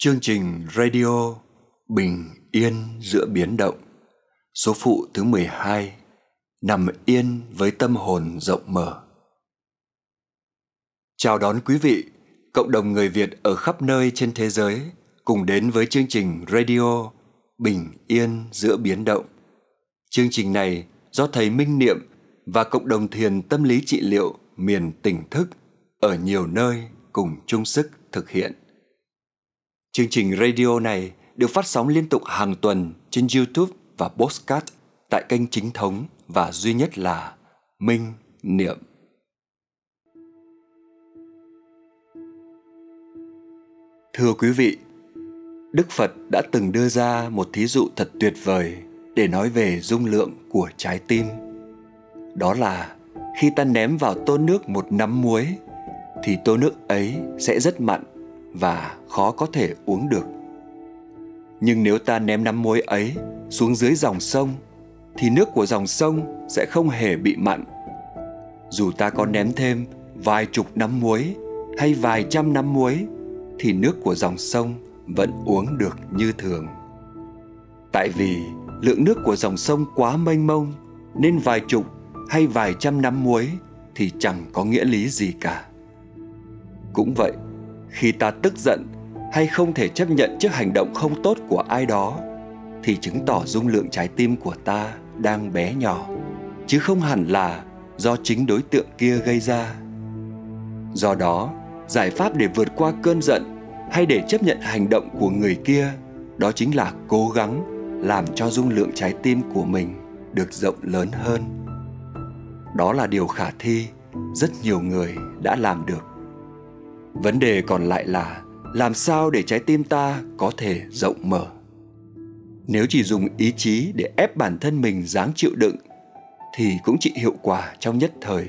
Chương trình radio Bình yên giữa biến động Số phụ thứ 12 Nằm yên với tâm hồn rộng mở Chào đón quý vị, cộng đồng người Việt ở khắp nơi trên thế giới cùng đến với chương trình radio Bình yên giữa biến động. Chương trình này do thầy Minh Niệm và cộng đồng thiền tâm lý trị liệu miền tỉnh thức ở nhiều nơi cùng chung sức thực hiện. Chương trình radio này được phát sóng liên tục hàng tuần trên YouTube và Postcard tại kênh chính thống và duy nhất là Minh Niệm. Thưa quý vị, Đức Phật đã từng đưa ra một thí dụ thật tuyệt vời để nói về dung lượng của trái tim. Đó là khi ta ném vào tô nước một nắm muối thì tô nước ấy sẽ rất mặn và khó có thể uống được. Nhưng nếu ta ném nắm muối ấy xuống dưới dòng sông thì nước của dòng sông sẽ không hề bị mặn. Dù ta có ném thêm vài chục nắm muối hay vài trăm nắm muối thì nước của dòng sông vẫn uống được như thường. Tại vì lượng nước của dòng sông quá mênh mông nên vài chục hay vài trăm năm muối thì chẳng có nghĩa lý gì cả. Cũng vậy, khi ta tức giận hay không thể chấp nhận trước hành động không tốt của ai đó, thì chứng tỏ dung lượng trái tim của ta đang bé nhỏ, chứ không hẳn là do chính đối tượng kia gây ra. Do đó, giải pháp để vượt qua cơn giận hay để chấp nhận hành động của người kia, đó chính là cố gắng làm cho dung lượng trái tim của mình được rộng lớn hơn. Đó là điều khả thi rất nhiều người đã làm được vấn đề còn lại là, làm sao để trái tim ta có thể rộng mở? Nếu chỉ dùng ý chí để ép bản thân mình dáng chịu đựng, thì cũng chỉ hiệu quả trong nhất thời.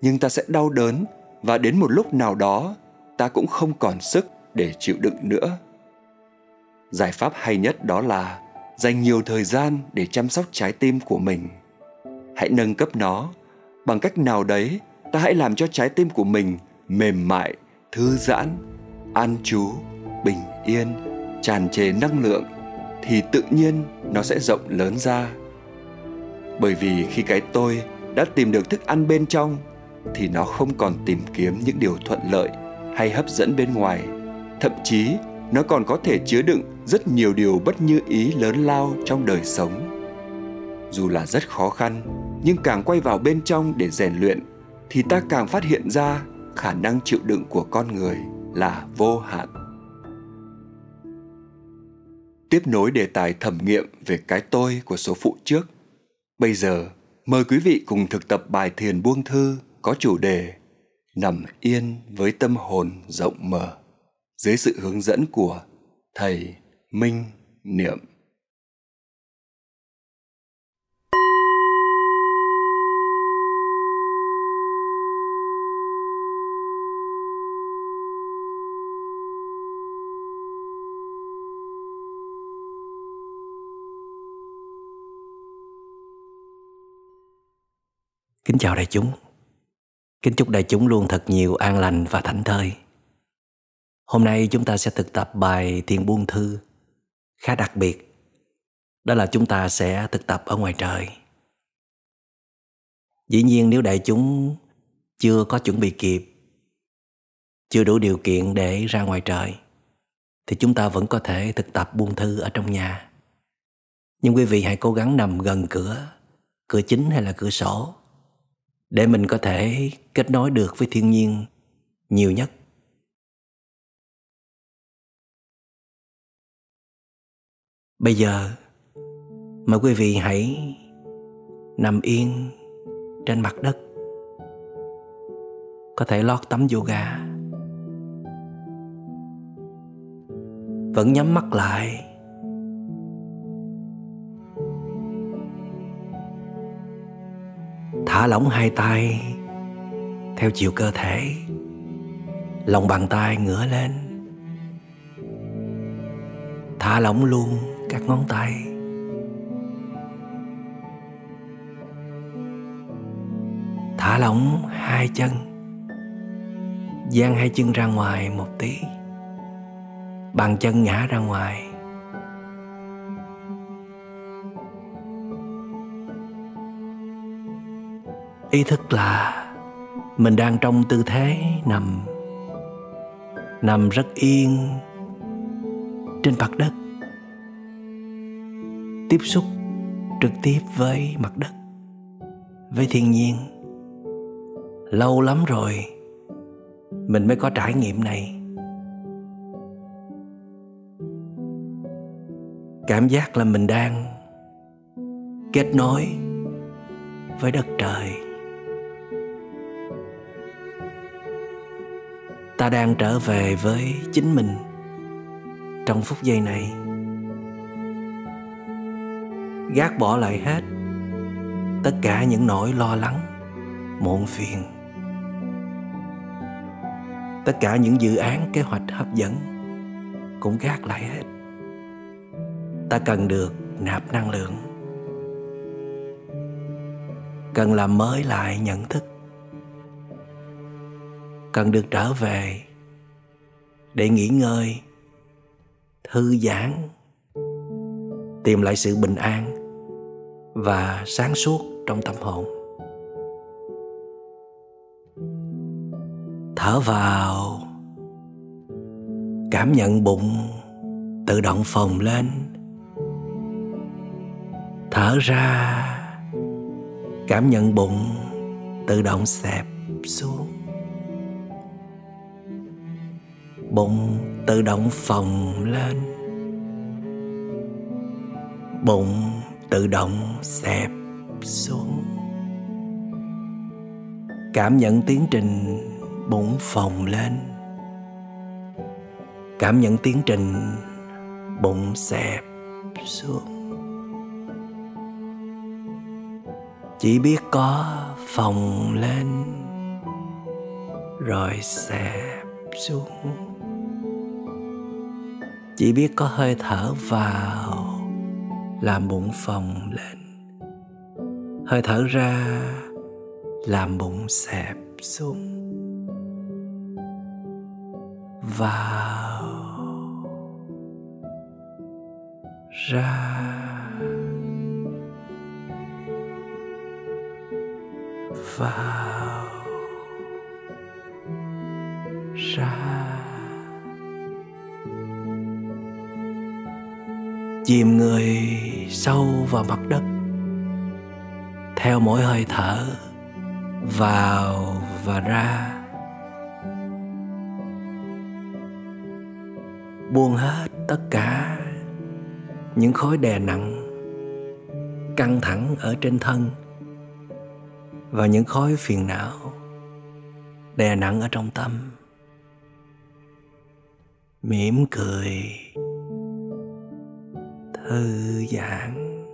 Nhưng ta sẽ đau đớn và đến một lúc nào đó, ta cũng không còn sức để chịu đựng nữa. Giải pháp hay nhất đó là dành nhiều thời gian để chăm sóc trái tim của mình. Hãy nâng cấp nó. Bằng cách nào đấy, ta hãy làm cho trái tim của mình mềm mại thư giãn, an trú, bình yên, tràn trề năng lượng thì tự nhiên nó sẽ rộng lớn ra. Bởi vì khi cái tôi đã tìm được thức ăn bên trong thì nó không còn tìm kiếm những điều thuận lợi hay hấp dẫn bên ngoài. Thậm chí, nó còn có thể chứa đựng rất nhiều điều bất như ý lớn lao trong đời sống. Dù là rất khó khăn, nhưng càng quay vào bên trong để rèn luyện thì ta càng phát hiện ra khả năng chịu đựng của con người là vô hạn tiếp nối đề tài thẩm nghiệm về cái tôi của số phụ trước bây giờ, mời quý vị cùng thực tập bài thiền buông thư có chủ đề nằm yên với tâm hồn rộng mở, dưới sự hướng dẫn của thầy Minh Niệm. Kính chào đại chúng. Kính chúc đại chúng luôn thật nhiều an lành và thảnh thơi. Hôm nay chúng ta sẽ thực tập bài thiền buông thư khá đặc biệt. Đó là chúng ta sẽ thực tập ở ngoài trời. Dĩ nhiên nếu đại chúng chưa có chuẩn bị kịp, chưa đủ điều kiện để ra ngoài trời, thì chúng ta vẫn có thể thực tập buông thư ở trong nhà. Nhưng quý vị hãy cố gắng nằm gần cửa, cửa chính hay là cửa sổ, để mình có thể kết nối được với thiên nhiên nhiều nhất. Bây giờ, mời quý vị hãy nằm yên trên mặt đất, Có thể lót tấm yoga, Vẫn nhắm mắt lại. Thả lỏng hai tay, theo chiều cơ thể, Lòng bàn tay ngửa lên, Thả lỏng luôn các ngón tay. Thả lỏng hai chân dang hai chân ra ngoài một tí, bàn chân ngã ra ngoài. Ý thức là mình đang trong tư thế nằm nằm rất yên trên mặt đất. Tiếp xúc trực tiếp với mặt đất, với thiên nhiên. Lâu lắm rồi mình mới có trải nghiệm này. Cảm giác là mình đang kết nối với đất trời. Ta đang trở về với chính mình trong phút giây này. Gác bỏ lại hết tất cả những nỗi lo lắng, muộn phiền. Tất cả những dự án, kế hoạch hấp dẫn cũng gác lại hết. Ta cần được nạp năng lượng. Cần làm mới lại nhận thức cần được trở về để nghỉ ngơi, thư giãn, tìm lại sự bình an và sáng suốt trong tâm hồn. Thở vào, cảm nhận bụng tự động phồng lên. Thở ra, cảm nhận bụng tự động xẹp xuống. Bụng tự động phồng lên. Bụng tự động xẹp xuống. Cảm nhận tiến trình bụng phồng lên. Cảm nhận tiến trình bụng xẹp xuống. Chỉ biết có phồng lên, rồi xẹp xuống chỉ biết có hơi thở vào làm bụng phồng lên. Hơi thở ra làm bụng xẹp xuống. Vào. Ra. Vào. Ra. Chìm người sâu vào mặt đất, theo mỗi hơi thở vào và ra. Buông hết tất cả những khối đè nặng căng thẳng ở trên thân và những khối phiền não đè nặng ở trong tâm. Mỉm cười thư giãn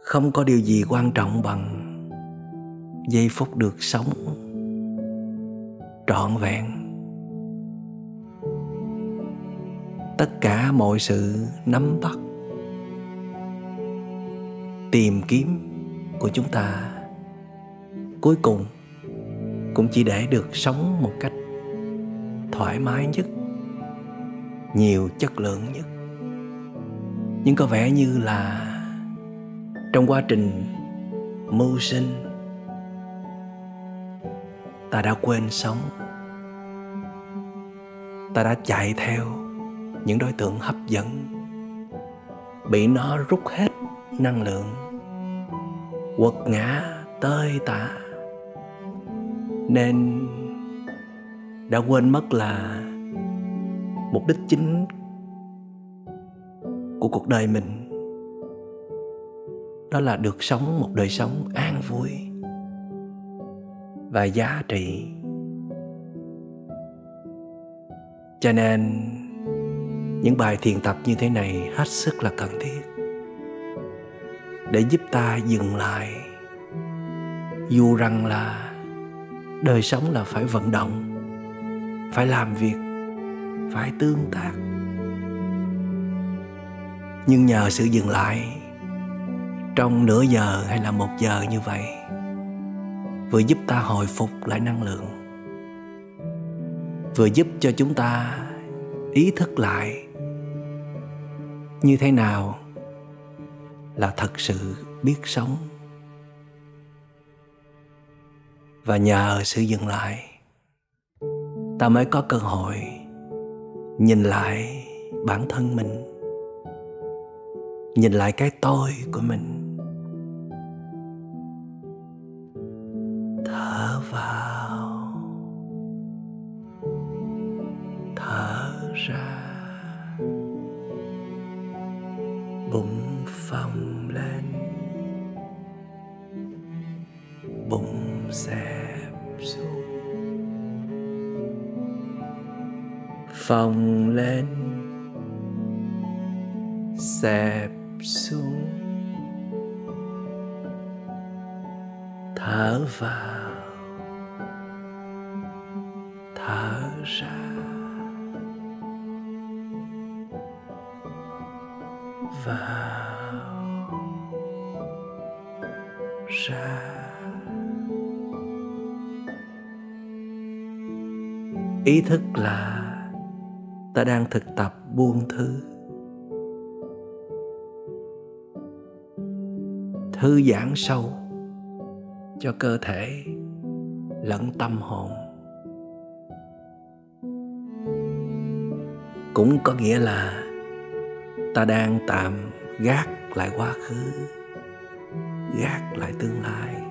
không có điều gì quan trọng bằng giây phút được sống trọn vẹn. Tất cả mọi sự nắm bắt, tìm kiếm của chúng ta cuối cùng cũng chỉ để được sống một cách thoải mái nhất nhiều chất lượng nhất. Nhưng có vẻ như là trong quá trình mưu sinh, ta đã quên sống. Ta đã chạy theo những đối tượng hấp dẫn, bị nó rút hết năng lượng, quật ngã tơi tả. Nên đã quên mất là mục đích chính của cuộc đời mình. Đó là được sống một đời sống an vui và giá trị. Cho nên, những bài thiền tập như thế này hết sức là cần thiết để giúp ta dừng lại. Dù rằng là đời sống là phải vận động, phải làm việc phải tương tác. Nhưng nhờ sự dừng lại, trong nửa giờ hay là một giờ như vậy, vừa giúp ta hồi phục lại năng lượng, vừa giúp cho chúng ta ý thức lại như thế nào là thật sự biết sống. Và nhờ sự dừng lại, ta mới có cơ hội nhìn lại bản thân mình. Nhìn lại cái tôi của mình. Thở vào. Thở ra. Bụng phồng lên. Bụng xẹp phồng lên dẹp xuống thở vào thở ra. Vào ra. Ý thức là ta đang thực tập buông thư thư giãn sâu cho cơ thể lẫn tâm hồn. Cũng có nghĩa là ta đang tạm gác lại quá khứ, gác lại tương lai,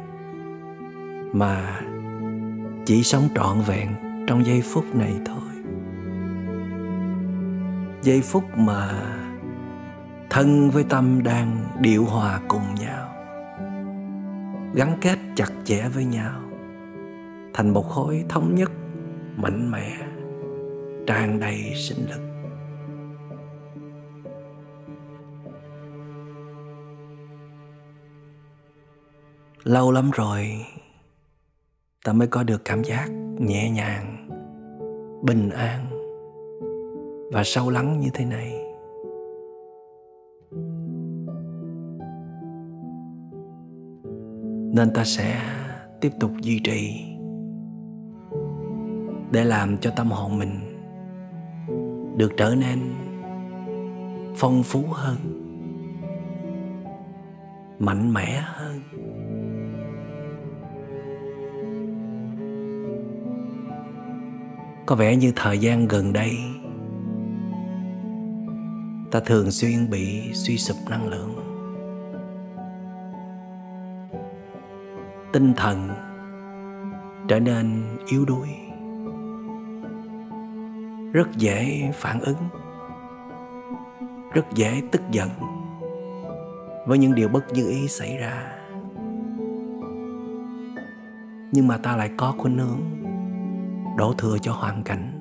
mà chỉ sống trọn vẹn trong giây phút này thôi giây phút mà thân với tâm đang điệu hòa cùng nhau, gắn kết chặt chẽ với nhau, thành một khối thống nhất, mạnh mẽ, tràn đầy sinh lực. Lâu lắm rồi, ta mới có được cảm giác nhẹ nhàng, bình an và sâu lắng như thế này. Nên ta sẽ tiếp tục duy trì để làm cho tâm hồn mình được trở nên phong phú hơn, mạnh mẽ hơn. Có vẻ như thời gian gần đây ta thường xuyên bị suy sụp năng lượng. Tinh thần trở nên yếu đuối, rất dễ phản ứng, rất dễ tức giận với những điều bất như ý xảy ra. Nhưng mà ta lại có khuynh hướng đổ thừa cho hoàn cảnh,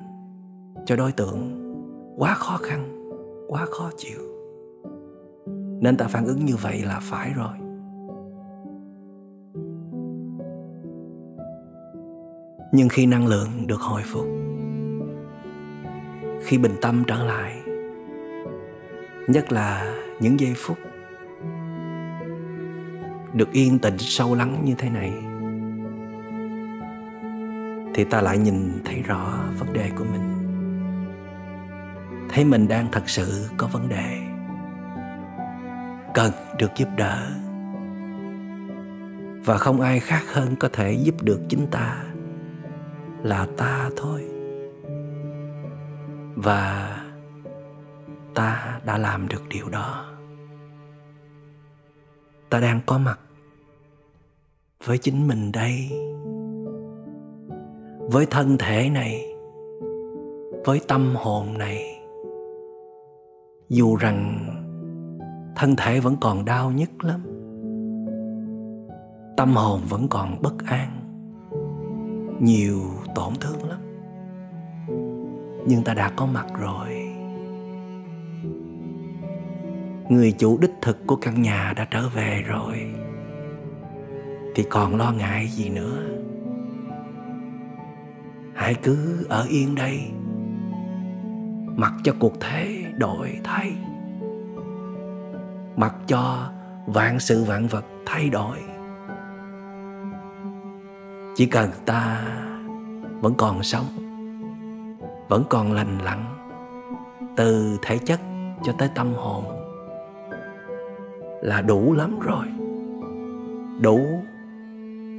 cho đối tượng quá khó khăn quá khó chịu. Nên ta phản ứng như vậy là phải rồi. Nhưng khi năng lượng được hồi phục, khi bình tâm trở lại, nhất là những giây phút được yên tĩnh sâu lắng như thế này, thì ta lại nhìn thấy rõ vấn đề của mình thấy mình đang thật sự có vấn đề. Cần được giúp đỡ. Và không ai khác hơn có thể giúp được chính ta là ta thôi. Và ta đã làm được điều đó. Ta đang có mặt với chính mình đây. Với thân thể này, với tâm hồn này dù rằng thân thể vẫn còn đau nhức lắm, tâm hồn vẫn còn bất an, nhiều tổn thương lắm. Nhưng ta đã có mặt rồi. Người chủ đích thực của căn nhà đã trở về rồi. Thì còn lo ngại gì nữa? Hãy cứ ở yên đây mặc cho cuộc thế đổi thay. Mặc cho vạn sự vạn vật thay đổi. Chỉ cần ta vẫn còn sống, vẫn còn lành lặn, từ thể chất cho tới tâm hồn, là đủ lắm rồi. Đủ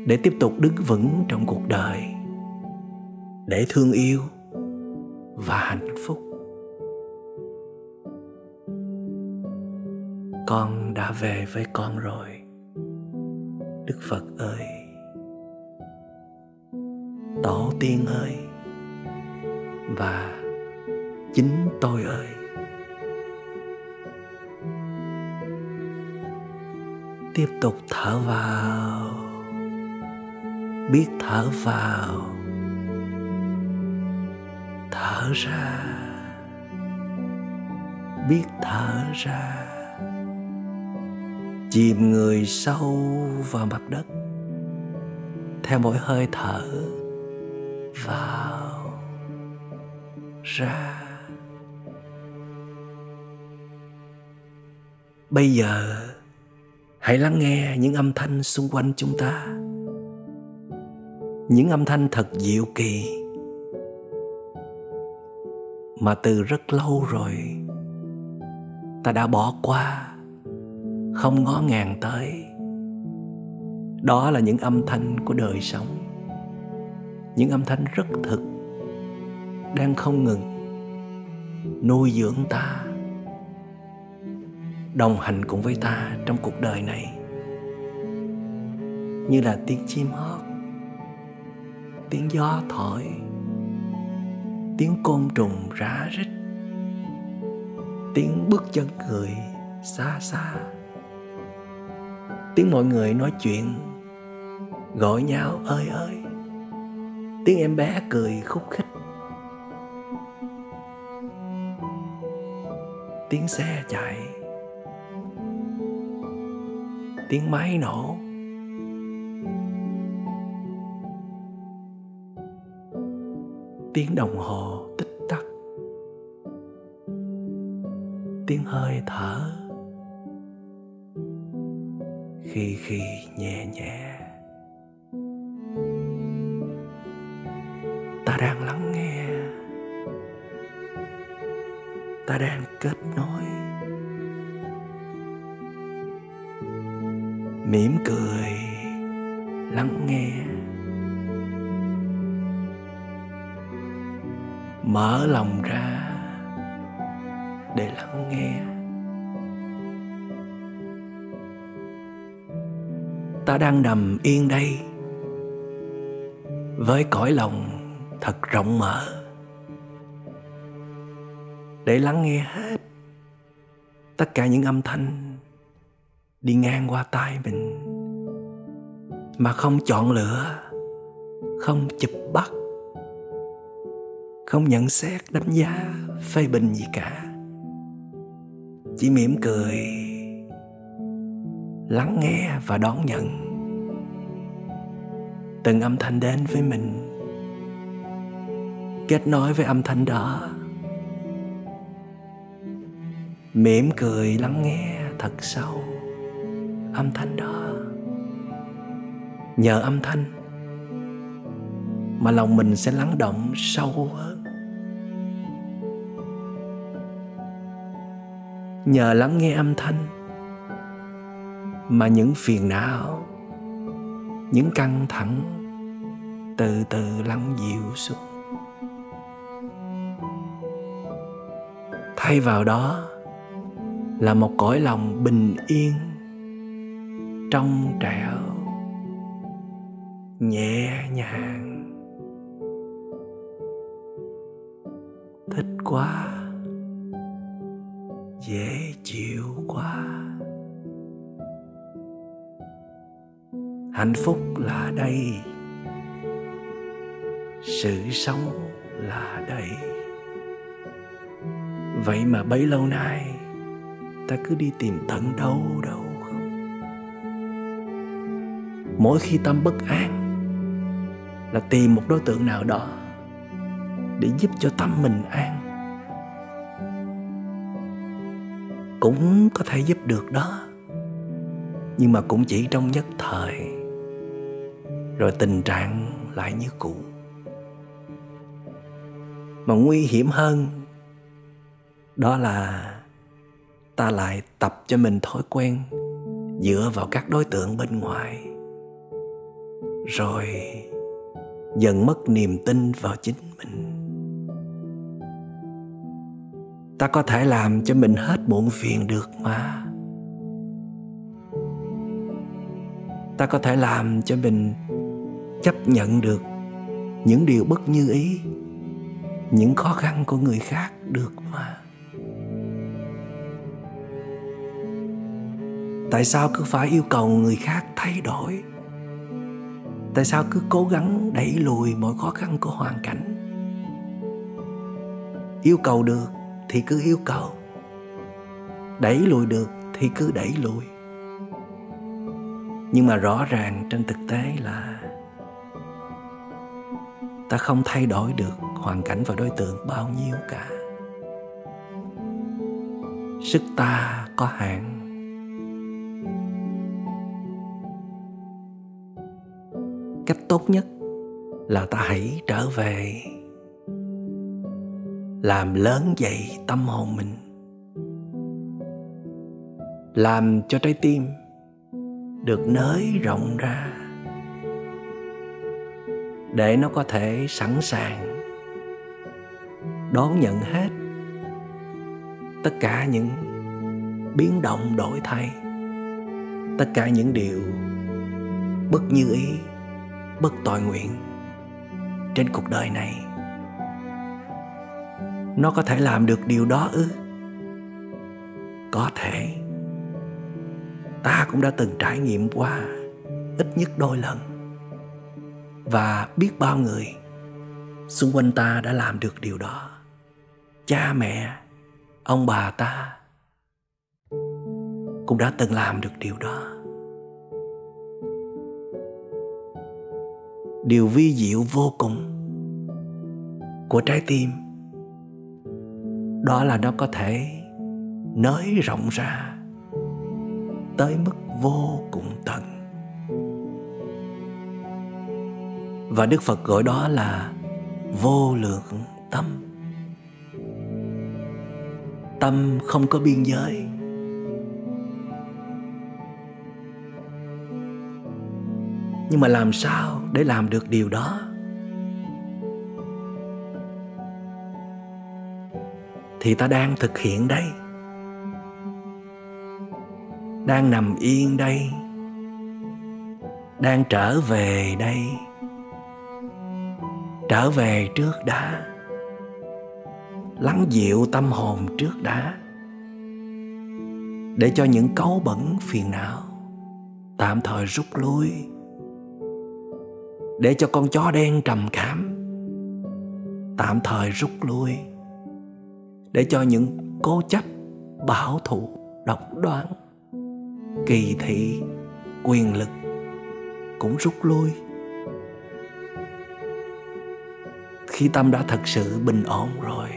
để tiếp tục đứng vững trong cuộc đời, để thương yêu và hạnh phúc. Con đã về với con rồi. Đức phật ơi, tổ tiên ơi, và chính tôi ơi. Tiếp tục thở vào, biết thở vào, thở ra, biết thở ra chìm người sâu vào mặt đất, theo mỗi hơi thở vào ra. Bây giờ, hãy lắng nghe những âm thanh xung quanh chúng ta, những âm thanh thật diệu kỳ mà từ rất lâu rồi ta đã bỏ qua không ngó ngàng tới. Đó là những âm thanh của đời sống. Những âm thanh rất thực, đang không ngừng nuôi dưỡng ta, đồng hành cùng với ta trong cuộc đời này. Như là tiếng chim hót, tiếng gió thổi, tiếng côn trùng rã rít, tiếng bước chân người xa xa tiếng mọi người nói chuyện. Gọi nhau, ơi ơi. Tiếng em bé cười khúc khích. Tiếng xe chạy. Tiếng máy nổ. Tiếng đồng hồ tích tắc. Tiếng hơi thở khi khi nhẹ nhẹ. Ta đang lắng nghe. Ta đang kết nối. Mỉm cười, lắng nghe. Mở lòng ra để lắng nghe. Ta đang nằm yên đây. Với cõi lòng thật rộng mở. Để lắng nghe hết tất cả những âm thanh đi ngang qua tai mình, mà không chọn lựa, không chụp bắt, không nhận xét, đánh giá phê bình gì cả. Chỉ mỉm cười lắng nghe và đón nhận. Từng âm thanh đến với mình. Kết nối với âm thanh đó. Mỉm cười lắng nghe thật sâu âm thanh đó. Nhờ âm thanh mà lòng mình sẽ lắng động sâu hơn. Nhờ lắng nghe âm thanh mà những phiền não, những căng thẳng từ từ lắng dịu xuống. Thay vào đó là một cõi lòng bình yên trong trẻo, nhẹ nhàng. Thích quá, dễ chịu quá. Hạnh phúc là đây. Sự sống là đây. Vậy mà bấy lâu nay, ta cứ đi tìm tận đâu đâu không? Mỗi khi tâm bất an, là tìm một đối tượng nào đó để giúp cho tâm mình an. Cũng có thể giúp được đó, nhưng mà cũng chỉ trong nhất thời rồi tình trạng lại như cũ. Mà nguy hiểm hơn, đó là ta lại tập cho mình thói quen dựa vào các đối tượng bên ngoài, rồi dần mất niềm tin vào chính mình. Ta có thể làm cho mình hết muộn phiền được mà. Ta có thể làm cho mình chấp nhận được những điều bất như ý, những khó khăn của người khác được mà. Tại sao cứ phải yêu cầu người khác thay đổi? Tại sao cứ cố gắng đẩy lùi mọi khó khăn của hoàn cảnh? Yêu cầu được thì cứ yêu cầu, đẩy lùi được thì cứ đẩy lùi. Nhưng mà rõ ràng trên thực tế là ta không thay đổi được hoàn cảnh và đối tượng bao nhiêu cả. Sức ta có hạn. Cách tốt nhất là ta hãy trở về. Làm lớn dậy tâm hồn mình. Làm cho trái tim được nới rộng ra để nó có thể sẵn sàng đón nhận hết tất cả những biến động đổi thay, tất cả những điều bất như ý, bất tội nguyện trên cuộc đời này. Nó có thể làm được điều đó ư? Có thể. Ta cũng đã từng trải nghiệm qua ít nhất đôi lần và biết bao người xung quanh ta đã làm được điều đó. Cha mẹ, ông bà ta cũng đã từng làm được điều đó. Điều vi diệu vô cùng của trái tim, đó là nó có thể nới rộng ra tới mức vô cùng tận. Và đức phật gọi đó là vô lượng tâm. Tâm không có biên giới. Nhưng mà làm sao để làm được điều đó? Thì ta đang thực hiện đây. Đang nằm yên đây. Đang trở về đây trở về trước đã. Lắng dịu tâm hồn trước đã. Để cho những cấu bẩn phiền não tạm thời rút lui. Để cho con chó đen trầm cảm tạm thời rút lui. Để cho những cố chấp, bảo thủ, độc đoán, kỳ thị, quyền lực cũng rút lui. Khi tâm đã thật sự bình ổn rồi,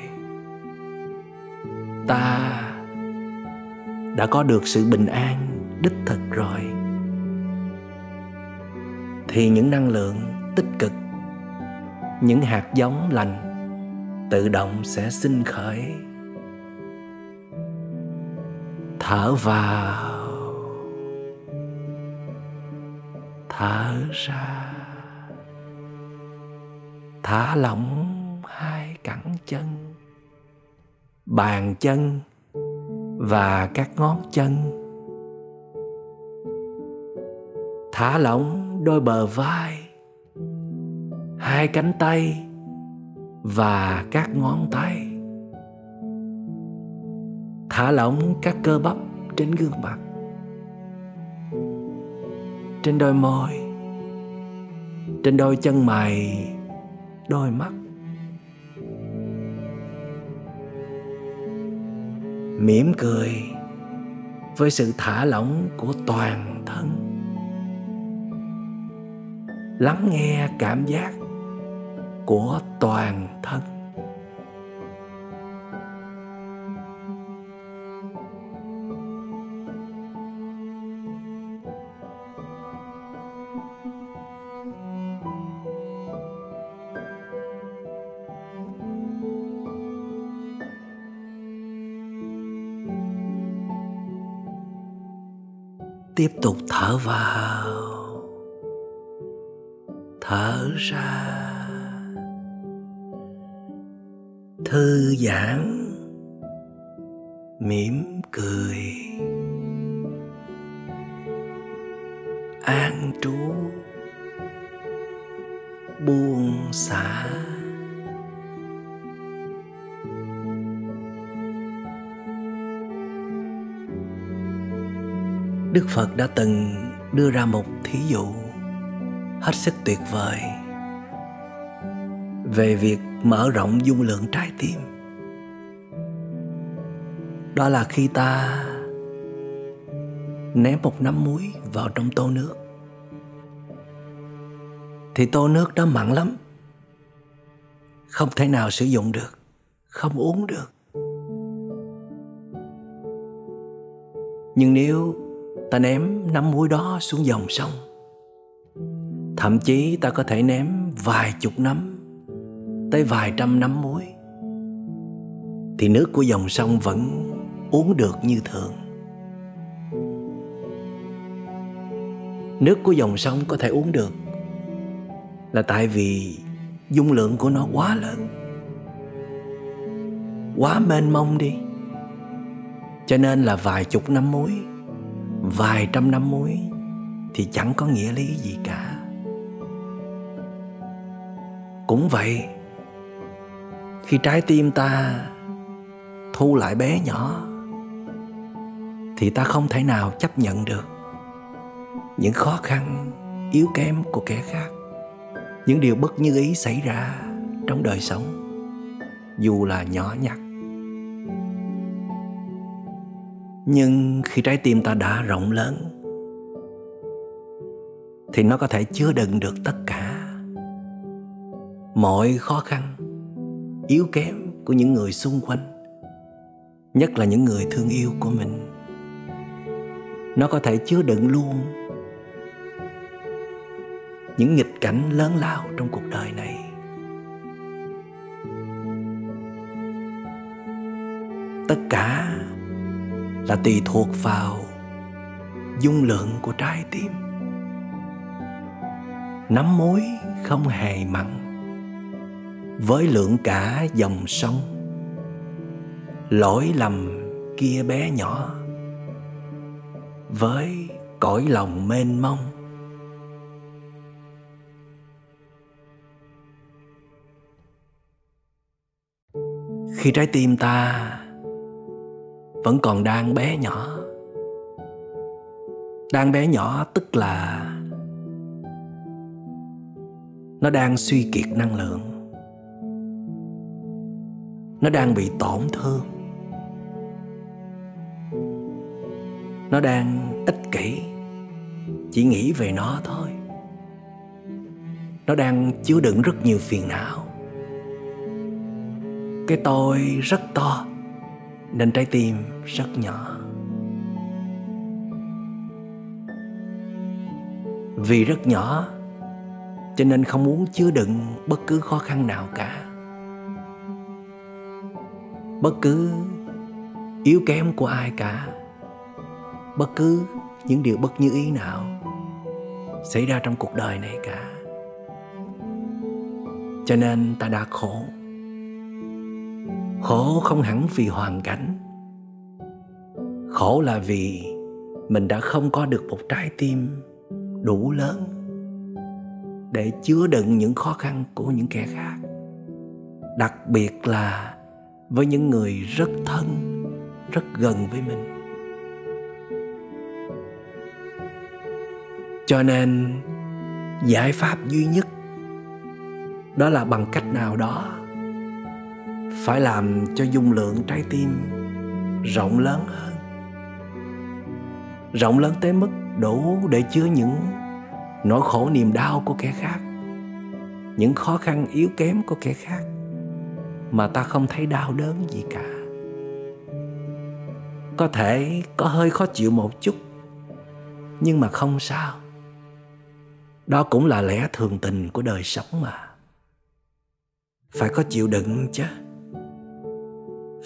ta đã có được sự bình an đích thực rồi. Thì những năng lượng tích cực, những hạt giống lành tự động sẽ sinh khởi. Thở vào, thở ra thả lỏng hai cẳng chân, bàn chân và các ngón chân. Thả lỏng đôi bờ vai, hai cánh tay và các ngón tay. Thả lỏng các cơ bắp trên gương mặt, trên đôi môi, trên đôi chân mày đôi mắt. Mỉm cười với sự thả lỏng của toàn thân. Lắng nghe cảm giác của toàn thân. Tiếp tục thở vào. Thở ra. Thư giãn. Mỉm cười. An trú. Buông xả. Đức phật đã từng đưa ra một thí dụ hết sức tuyệt vời về việc mở rộng dung lượng trái tim. Đó là khi ta ném một nắm muối vào trong tô nước. Thì tô nước đó mặn lắm, không thể nào sử dụng được, không uống được. Nhưng nếu ta ném nắm muối đó xuống dòng sông. Thậm chí ta có thể ném vài chục nắm tới vài trăm nắm muối. Thì nước của dòng sông vẫn uống được như thường. Nước của dòng sông có thể uống được là tại vì dung lượng của nó quá lớn, quá mênh mông đi. Cho nên là vài chục năm muối vài trăm năm muối thì chẳng có nghĩa lý gì cả. Cũng vậy, khi trái tim ta thu lại bé nhỏ, thì ta không thể nào chấp nhận được những khó khăn yếu kém của kẻ khác, những điều bất như ý xảy ra trong đời sống, dù là nhỏ nhặt. Nhưng khi trái tim ta đã rộng lớn, thì nó có thể chứa đựng được tất cả mọi khó khăn, yếu kém của những người xung quanh, nhất là những người thương yêu của mình. Nó có thể chứa đựng luôn những nghịch cảnh lớn lao trong cuộc đời này. Tất cả là tùy thuộc vào dung lượng của trái tim. Nắm mối không hề mặn, với lượng cả dòng sông. Lỗi lầm kia bé nhỏ, với cõi lòng mênh mông. Khi trái tim ta vẫn còn đang bé nhỏ. Đang bé nhỏ tức là nó đang suy kiệt năng lượng. Nó đang bị tổn thương. Nó đang ích kỷ. Chỉ nghĩ về nó thôi. Nó đang chứa đựng rất nhiều phiền não. Cái tôi rất to nên trái tim rất nhỏ. Vì rất nhỏ, cho nên không muốn chứa đựng bất cứ khó khăn nào cả. Bất cứ yếu kém của ai cả. Bất cứ những điều bất như ý nào xảy ra trong cuộc đời này cả. Cho nên ta đã khổ khổ không hẳn vì hoàn cảnh. Khổ là vì mình đã không có được một trái tim đủ lớn để chứa đựng những khó khăn của những kẻ khác. Đặc biệt là với những người rất thân, rất gần với mình. Cho nên, giải pháp duy nhất đó là bằng cách nào đó phải làm cho dung lượng trái tim rộng lớn hơn. Rộng lớn tới mức đủ để chứa những nỗi khổ niềm đau của kẻ khác, những khó khăn yếu kém của kẻ khác mà ta không thấy đau đớn gì cả. Có thể có hơi khó chịu một chút, nhưng mà không sao. Đó cũng là lẽ thường tình của đời sống mà. Phải có chịu đựng chứ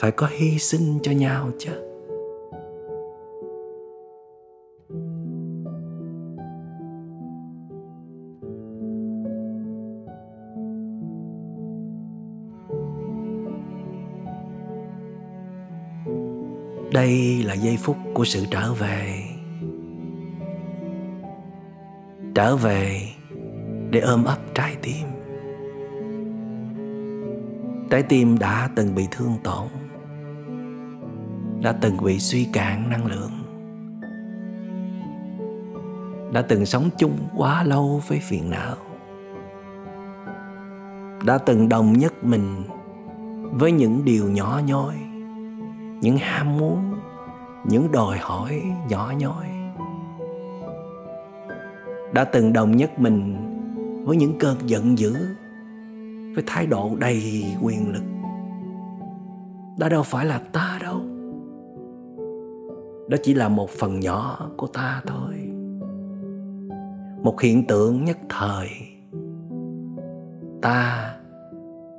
phải có hy sinh cho nhau chứ. Đây là giây phút của sự trở về. Trở về để ôm ấp trái tim. Trái tim đã từng bị thương tổn đã từng bị suy cạn năng lượng. Đã từng sống chung quá lâu với phiền não. Đã từng đồng nhất mình với những điều nhỏ nhoi, những ham muốn, những đòi hỏi nhỏ nhoi. Đã từng đồng nhất mình với những cơn giận dữ, với thái độ đầy quyền lực. Đã đâu phải là ta đâu đó chỉ là một phần nhỏ của ta thôi. Một hiện tượng nhất thời. Ta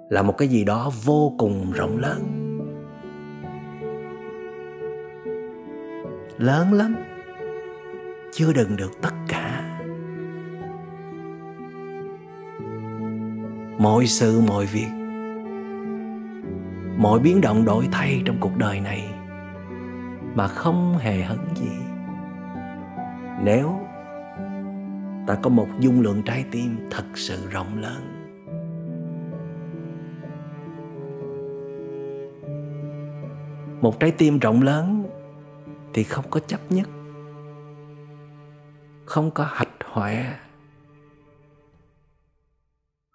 là một cái gì đó vô cùng rộng lớn. Lớn lắm. Chưa đừng được tất cả. Mọi sự, mọi việc, mọi biến động đổi thay trong cuộc đời này mà không hề hấn gì. Nếu ta có một dung lượng trái tim thật sự rộng lớn, một trái tim rộng lớn thì không có chấp nhất, không có hạch hoẹ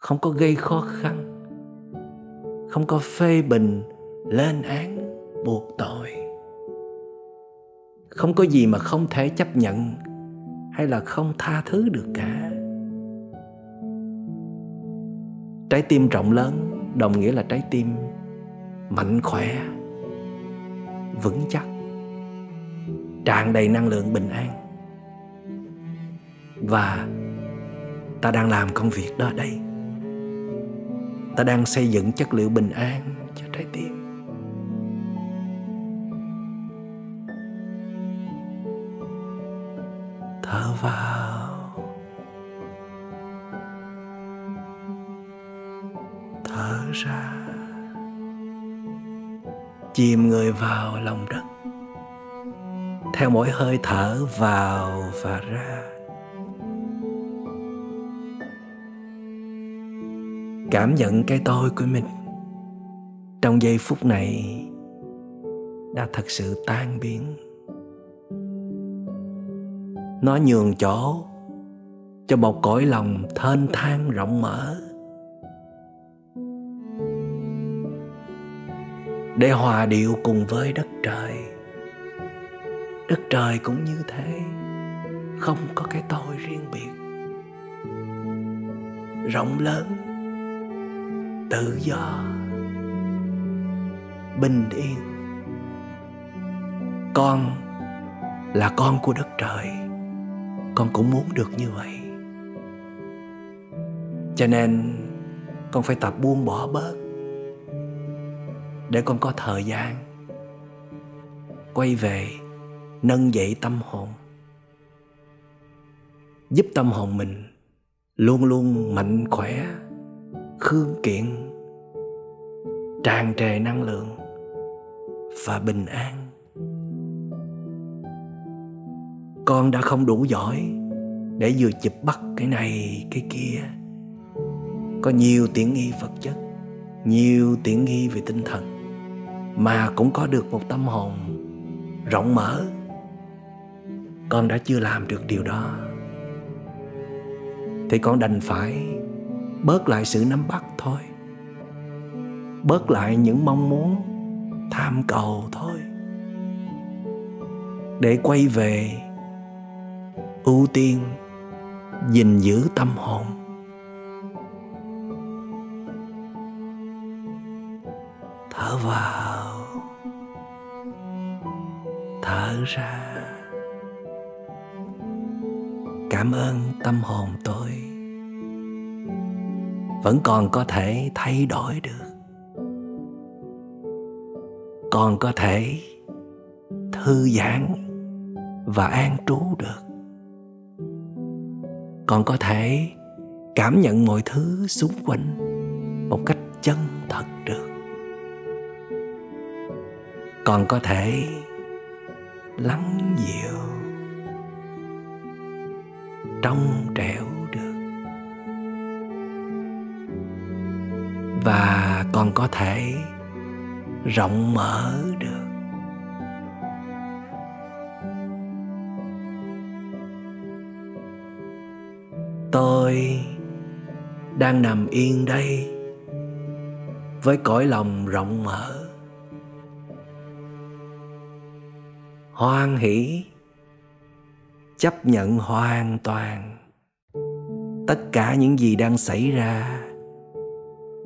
không có gây khó khăn, không có phê bình lên án, buộc tội không có gì mà không thể chấp nhận hay là không tha thứ được cả. Trái tim rộng lớn, đồng nghĩa là trái tim mạnh khỏe, vững chắc, tràn đầy năng lượng bình an. Và ta đang làm công việc đó đây. Ta đang xây dựng chất liệu bình an cho trái tim. Thở vào. Thở ra. Chìm người vào lòng đất. Theo mỗi hơi thở vào và ra. Cảm nhận cái tôi của mình. Trong giây phút này, đã thật sự tan biến nó nhường chỗ cho một cõi lòng thênh thang rộng mở. Để hòa điệu cùng với đất trời. Đất trời cũng như thế. Không có cái tôi riêng biệt. Rộng lớn, tự do, bình yên. Con là con của đất trời con cũng muốn được như vậy. Cho nên, con phải tập buông bỏ bớt. Để con có thời gian quay về nâng dậy tâm hồn. Giúp tâm hồn mình luôn luôn mạnh khỏe, khương kiện, tràn trề năng lượng và bình an. Con đã không đủ giỏi để vừa chụp bắt cái này, cái kia. Có nhiều tiện nghi vật chất, nhiều tiện nghi về tinh thần, mà cũng có được một tâm hồn rộng mở. Con đã chưa làm được điều đó. Thì con đành phải bớt lại sự nắm bắt thôi. Bớt lại những mong muốn, tham cầu thôi. Để quay về ưu tiên gìn giữ tâm hồn. Thở vào, thở ra. Cảm ơn tâm hồn tôi. Vẫn còn có thể thay đổi được. Còn có thể thư giãn và an trú được còn có thể cảm nhận mọi thứ xung quanh một cách chân thật được. Còn có thể lắng dịu trong trẻo được. Và còn có thể rộng mở được. Tôi đang nằm yên đây với cõi lòng rộng mở. Hoan hỷ, chấp nhận hoàn toàn tất cả những gì đang xảy ra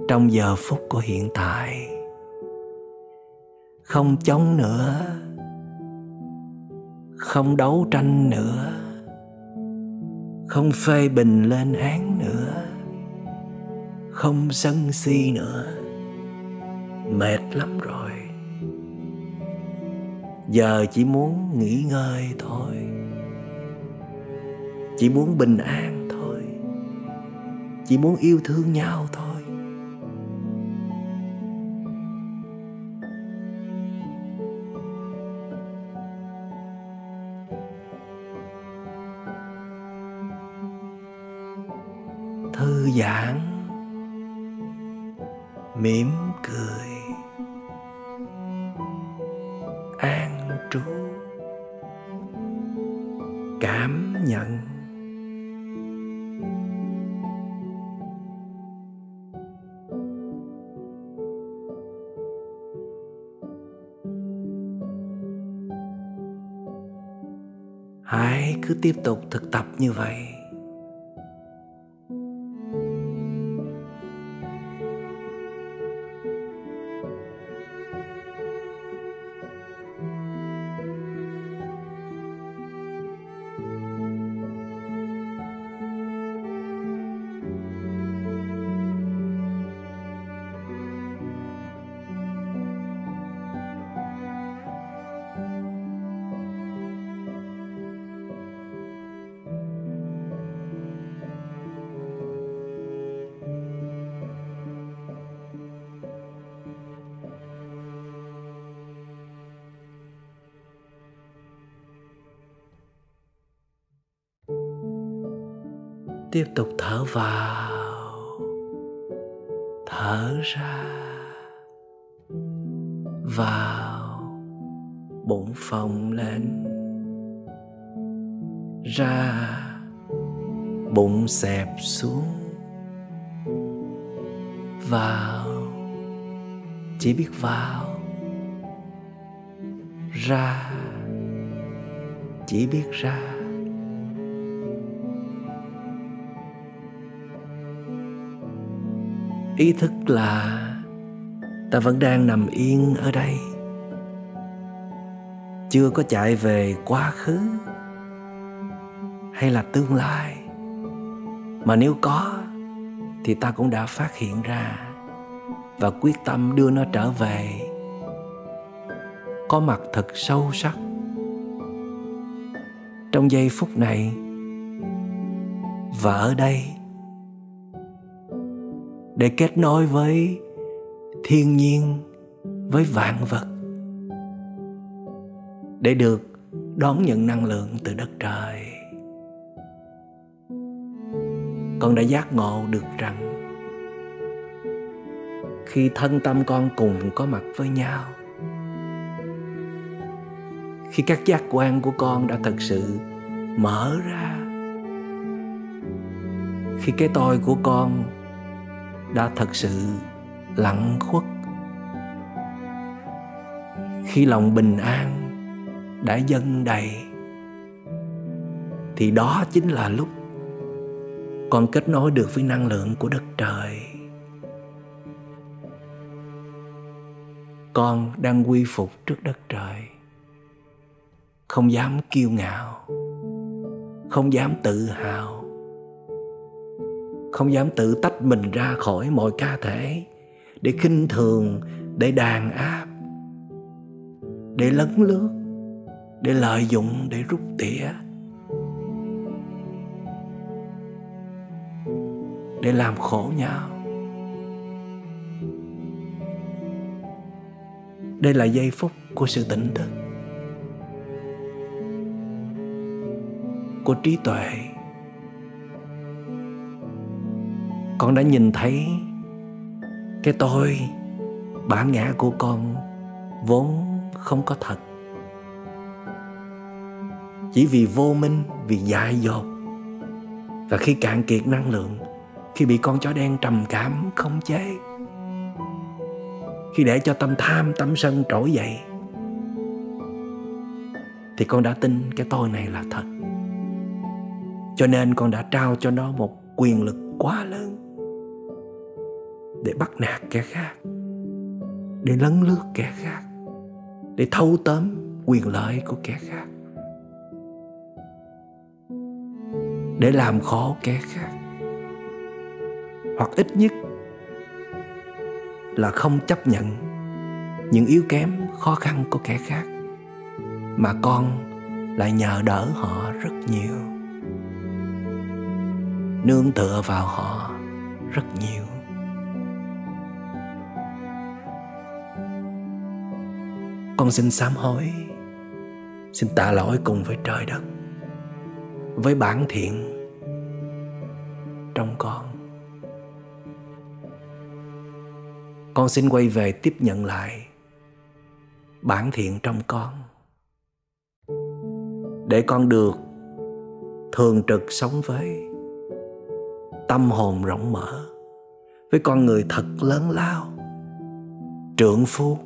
trong giờ phút của hiện tại. Không chống nữa, không đấu tranh nữa không phê bình lên án nữa. Không sân si nữa. Mệt lắm rồi. Giờ chỉ muốn nghỉ ngơi thôi. Chỉ muốn bình an thôi. Chỉ muốn yêu thương nhau thôi. Thư giãn mỉm cười. An trú. Cảm nhận. Hãy cứ tiếp tục thực tập như vậy. Tiếp tục thở vào. Thở ra. Vào. Bụng phồng lên. Ra. Bụng xẹp xuống. Vào. Chỉ biết vào. Ra. Chỉ biết ra. Ý thức là ta vẫn đang nằm yên ở đây. Chưa có chạy về quá khứ hay là tương lai. Mà nếu có, thì ta cũng đã phát hiện ra và quyết tâm đưa nó trở về. Có mặt thật sâu sắc. Trong giây phút này và ở đây để kết nối với thiên nhiên, với vạn vật, để được đón nhận năng lượng từ đất trời. Con đã giác ngộ được rằng, khi thân tâm con cùng có mặt với nhau, khi các giác quan của con đã thật sự mở ra, khi cái tôi của con đã thật sự lặng khuất. Khi lòng bình an đã dâng đầy, thì đó chính là lúc con kết nối được với năng lượng của đất trời. Con đang quy phục trước đất trời, không dám kiêu ngạo, không dám tự hào không dám tự tách mình ra khỏi mọi ca thể để khinh thường, để đàn áp, để lấn lướt, để lợi dụng, để rút tỉa, để làm khổ nhau. Đây là giây phút của sự tỉnh thức, của trí tuệ. Con đã nhìn thấy cái tôi bản ngã của con vốn không có thật. Chỉ vì vô minh, vì dại dột, và khi cạn kiệt năng lượng, khi bị con chó đen trầm cảm không chế, khi để cho tâm tham, tâm sân trỗi dậy, thì con đã tin cái tôi này là thật. Cho nên con đã trao cho nó một quyền lực quá lớn để bắt nạt kẻ khác, để lấn lướt kẻ khác, để thâu tóm quyền lợi của kẻ khác, để làm khó kẻ khác. Hoặc ít nhất là không chấp nhận những yếu kém, khó khăn của kẻ khác, mà con lại nhờ đỡ họ rất nhiều, nương tựa vào họ rất nhiều. Con xin sám hối. Xin tạ lỗi cùng với trời đất, với bản thiện trong con. Con xin quay về tiếp nhận lại bản thiện trong con, để con được thường trực sống với tâm hồn rộng mở, với con người thật lớn lao trượng phu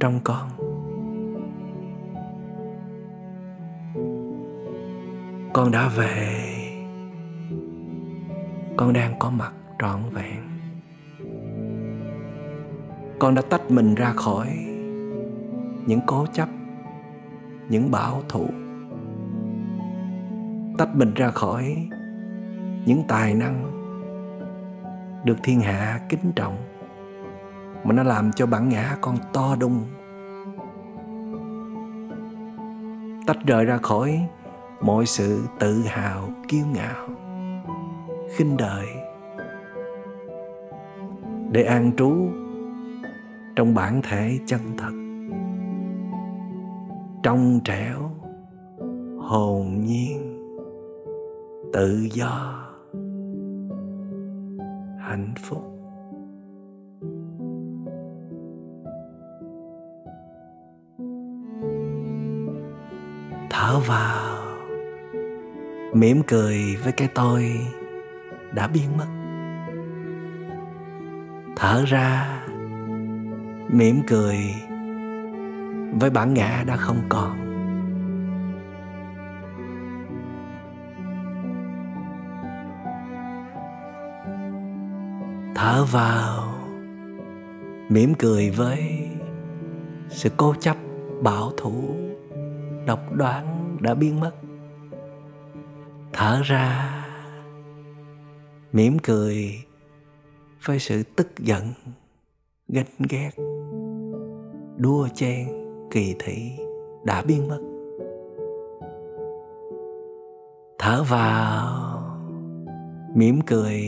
trong con. Con đã về. Con đang có mặt trọn vẹn. Con đã tách mình ra khỏi những cố chấp, những bảo thủ. Tách mình ra khỏi những tài năng được thiên hạ kính trọng mà nó làm cho bản ngã con to đùng. Tách rời ra khỏi mọi sự tự hào, kiêu ngạo, khinh đời để an trú trong bản thể chân thật. Trong trẻo hồn nhiên, tự do, hạnh phúc. Thở vào. Mỉm cười với cái tôi đã biến mất. Thở ra, mỉm cười với bản ngã đã không còn. Thở vào, mỉm cười với sự cố chấp, bảo thủ độc đoán đã biến mất. Thở ra, mỉm cười với sự tức giận, ganh ghét, đua chen kỳ thị đã biến mất. Thở vào, mỉm cười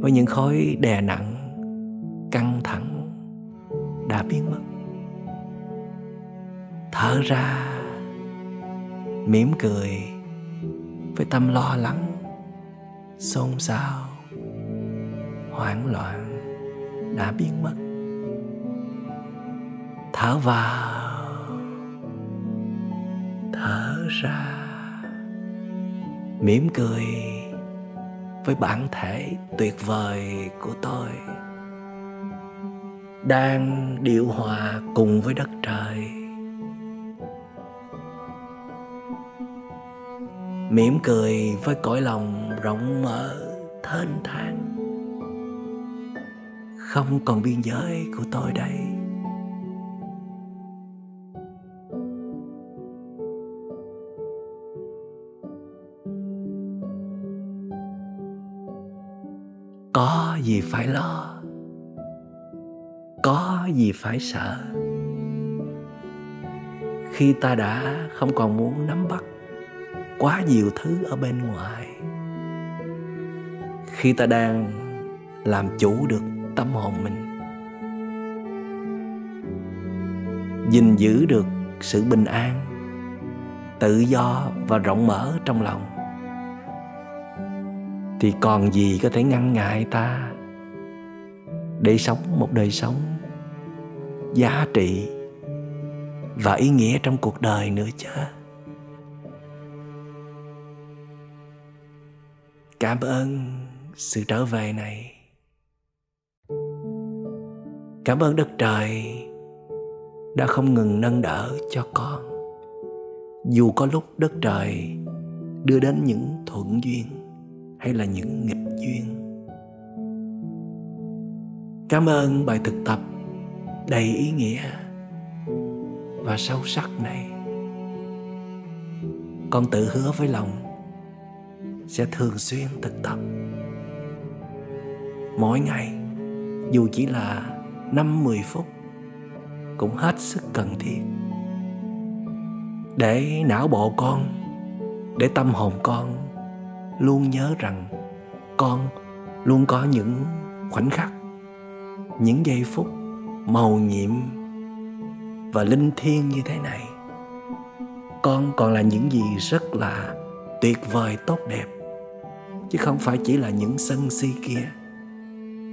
với những khối đè nặng, căng thẳng đã biến mất thở ra, mỉm cười với tâm lo lắng, xôn xao, hoảng loạn đã biến mất. Thở vào, thở ra, mỉm cười với bản thể tuyệt vời của tôi, đang điều hòa cùng với đất trời. Mỉm cười với cõi lòng rộng mở, thênh thang. Không còn biên giới của tôi đây. Có gì phải lo? Có gì phải sợ? Khi ta đã không còn muốn nắm bắt quá nhiều thứ ở bên ngoài. Khi ta đang làm chủ được tâm hồn mình, gìn giữ được sự bình an, tự do và rộng mở trong lòng, thì còn gì có thể ngăn ngại ta để sống một đời sống giá trị và ý nghĩa trong cuộc đời nữa chứ? Cảm ơn sự trở về này. Cảm ơn đất trời đã không ngừng nâng đỡ cho con. Dù có lúc đất trời đưa đến những thuận duyên hay là những nghịch duyên. Cảm ơn bài thực tập đầy ý nghĩa và sâu sắc này. Con tự hứa với lòng sẽ thường xuyên thực tập. Mỗi ngày, dù chỉ là năm mười phút, cũng hết sức cần thiết. Để não bộ con, để tâm hồn con luôn nhớ rằng con luôn có những khoảnh khắc, những giây phút màu nhiệm và linh thiêng như thế này. Con còn là những gì rất là tuyệt vời, tốt đẹp chứ không phải chỉ là những sân si kia,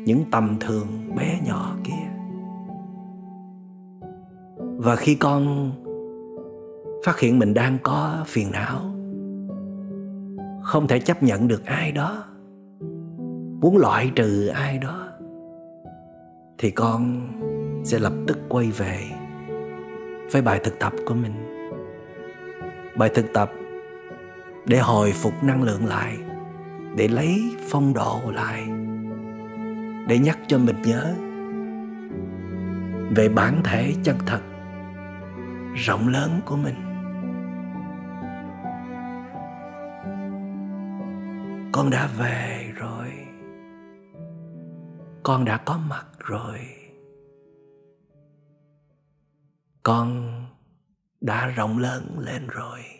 những tầm thường bé nhỏ kia. Và khi con phát hiện mình đang có phiền não, không thể chấp nhận được ai đó, muốn loại trừ ai đó, thì con sẽ lập tức quay về với bài thực tập của mình. Bài thực tập để hồi phục năng lượng lại để lấy phong độ lại, để nhắc cho mình nhớ về bản thể chân thật rộng lớn của mình. Con đã về rồi, con đã có mặt rồi. Con đã rộng lớn lên rồi.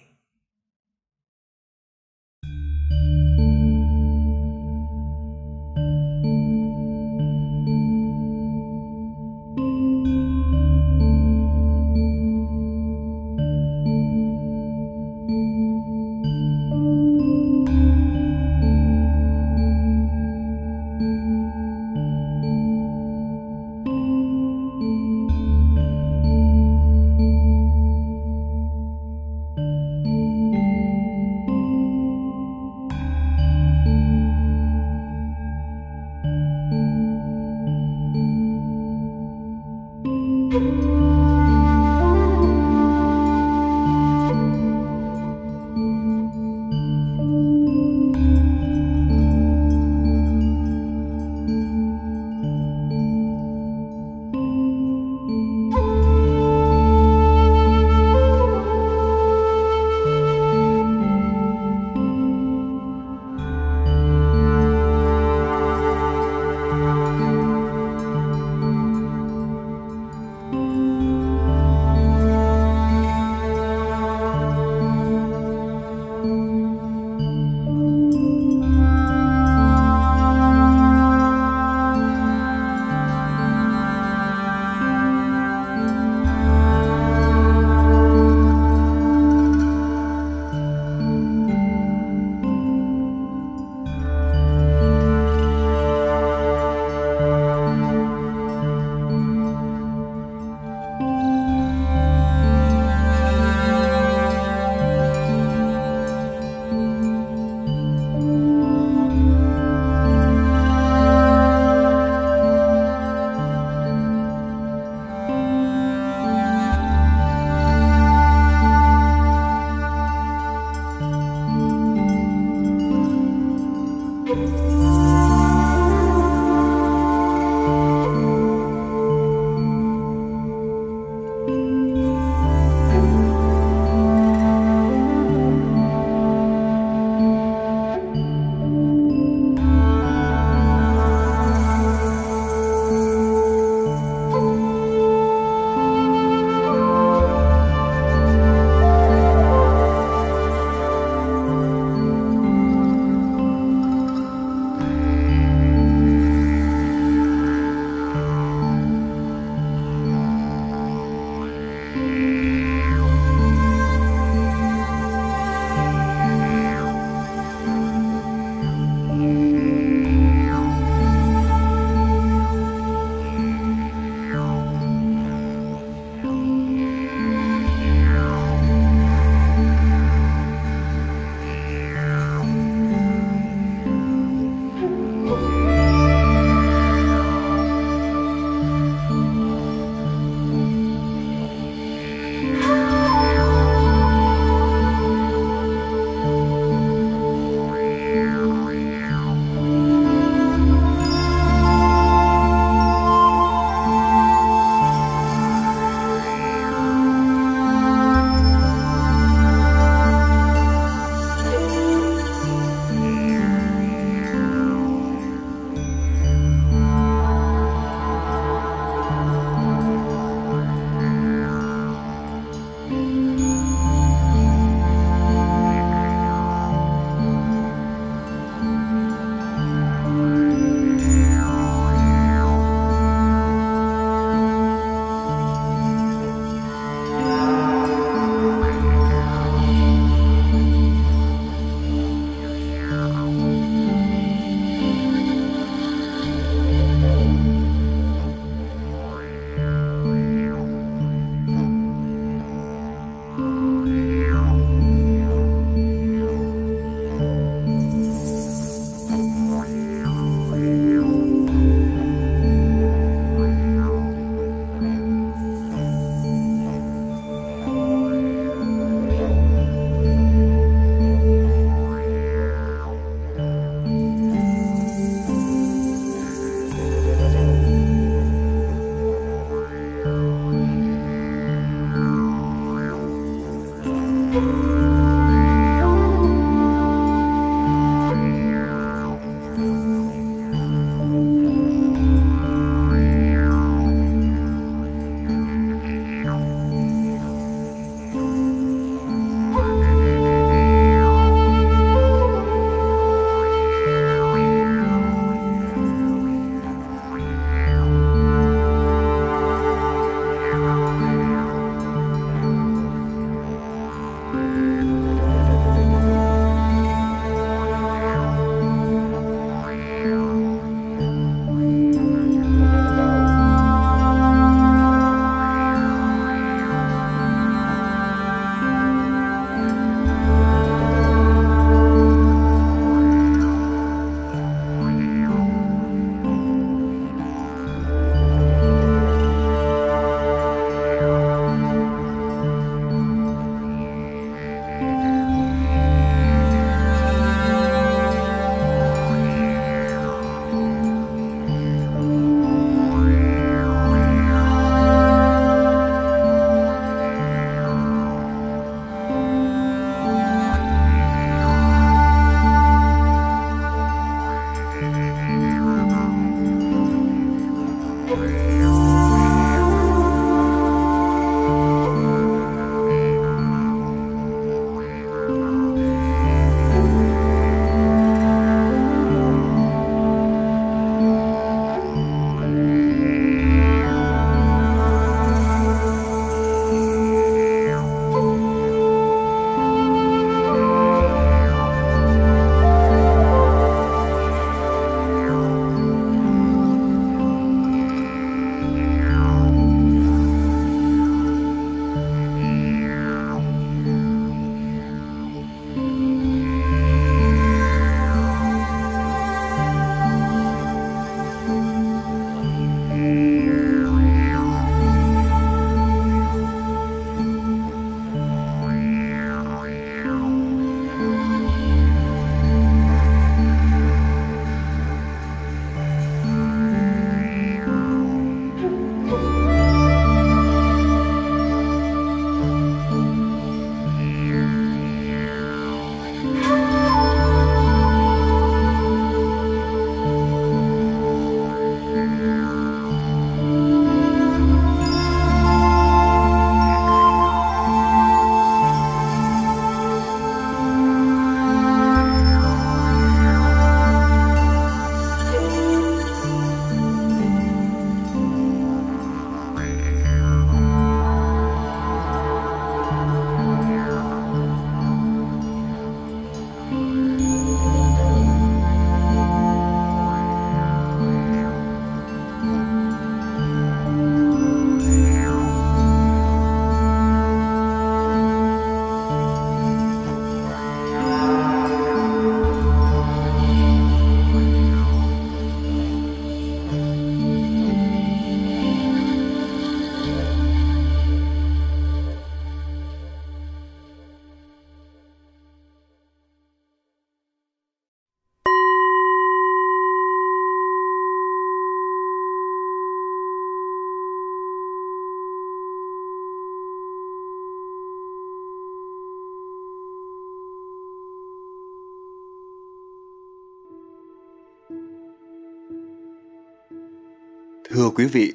Thưa quý vị,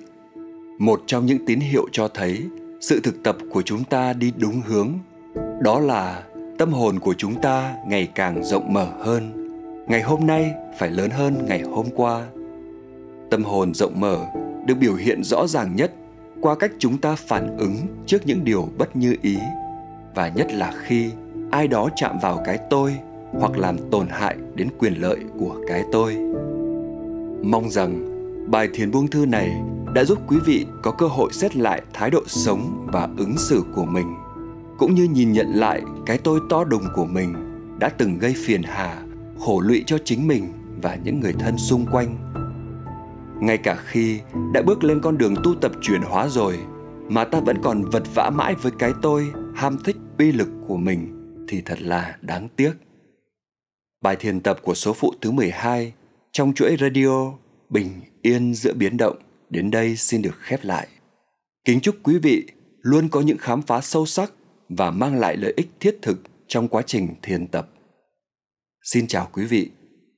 một trong những tín hiệu cho thấy sự thực tập của chúng ta đi đúng hướng đó là tâm hồn của chúng ta ngày càng rộng mở hơn. Ngày hôm nay phải lớn hơn ngày hôm qua. Tâm hồn rộng mở được biểu hiện rõ ràng nhất qua cách chúng ta phản ứng trước những điều bất như ý và nhất là khi ai đó chạm vào cái tôi hoặc làm tổn hại đến quyền lợi của cái tôi. Mong rằng bài thiền buông thư này đã giúp quý vị có cơ hội xét lại thái độ sống và ứng xử của mình, cũng như nhìn nhận lại cái tôi to đùng của mình đã từng gây phiền hà, khổ lụy cho chính mình và những người thân xung quanh ngay cả khi đã bước lên con đường tu tập chuyển hóa rồi, mà ta vẫn còn vật vã mãi với cái tôi ham thích uy lực của mình thì thật là đáng tiếc. Bài thiền tập của số phụ thứ 12 trong chuỗi radio Bình yên giữa biến động đến đây xin được khép lại. Kính chúc quý vị luôn có những khám phá sâu sắc và mang lại lợi ích thiết thực trong quá trình thiền tập. Xin chào quý vị,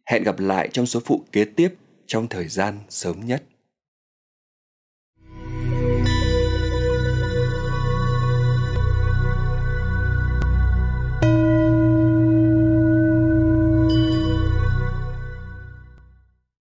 hẹn gặp lại trong số phụ kế tiếp trong thời gian sớm nhất.